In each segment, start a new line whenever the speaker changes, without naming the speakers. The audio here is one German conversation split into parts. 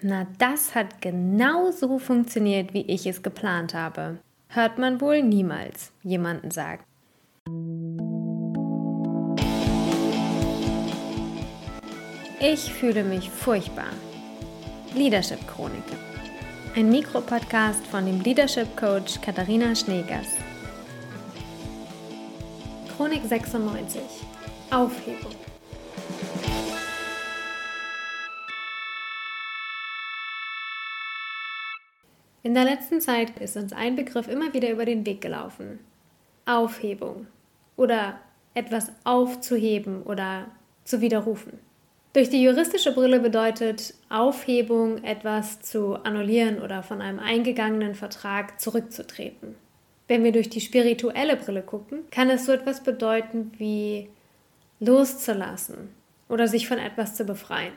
Na, das hat genau so funktioniert, wie ich es geplant habe. Hört man wohl niemals jemanden sagen. Ich fühle mich furchtbar. Leadership Chronik. Ein Mikropodcast von dem Leadership Coach Katharina Schneegers. Chronik 96. Aufhebung. In der letzten Zeit ist uns ein Begriff immer wieder über den Weg gelaufen. Aufhebung oder etwas aufzuheben oder zu widerrufen. Durch die juristische Brille bedeutet Aufhebung etwas zu annullieren oder von einem eingegangenen Vertrag zurückzutreten. Wenn wir durch die spirituelle Brille gucken, kann es so etwas bedeuten wie loszulassen oder sich von etwas zu befreien.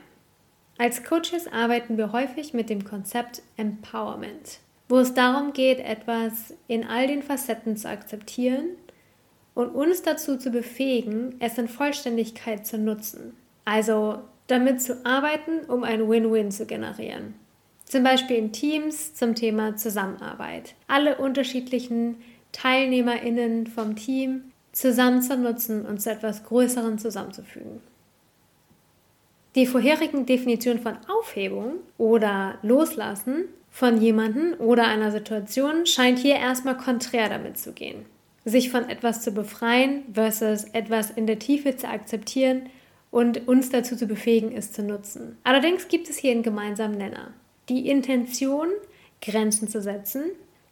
Als Coaches arbeiten wir häufig mit dem Konzept Empowerment, wo es darum geht, etwas in all den Facetten zu akzeptieren und uns dazu zu befähigen, es in Vollständigkeit zu nutzen. Also damit zu arbeiten, um ein Win-Win zu generieren. Zum Beispiel in Teams zum Thema Zusammenarbeit. Alle unterschiedlichen TeilnehmerInnen vom Team zusammen zu nutzen und zu etwas Größerem zusammenzufügen. Die vorherigen Definitionen von Aufhebung oder Loslassen von jemandem oder einer Situation scheint hier erstmal konträr damit zu gehen. Sich von etwas zu befreien versus etwas in der Tiefe zu akzeptieren und uns dazu zu befähigen, es zu nutzen. Allerdings gibt es hier einen gemeinsamen Nenner. Die Intention, Grenzen zu setzen,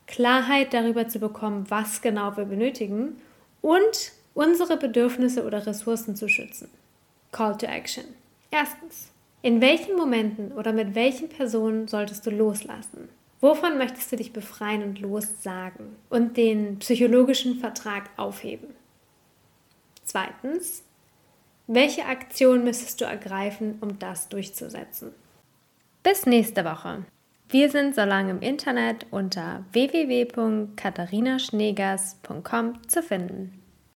Klarheit darüber zu bekommen, was genau wir benötigen und unsere Bedürfnisse oder Ressourcen zu schützen. Call to Action. Erstens. In welchen Momenten oder mit welchen Personen solltest du loslassen? Wovon möchtest du dich befreien und lossagen und den psychologischen Vertrag aufheben? Zweitens. Welche Aktion müsstest du ergreifen, um das durchzusetzen? Bis nächste Woche. Wir sind so lange im Internet unter www.katharinaschneegers.com zu finden.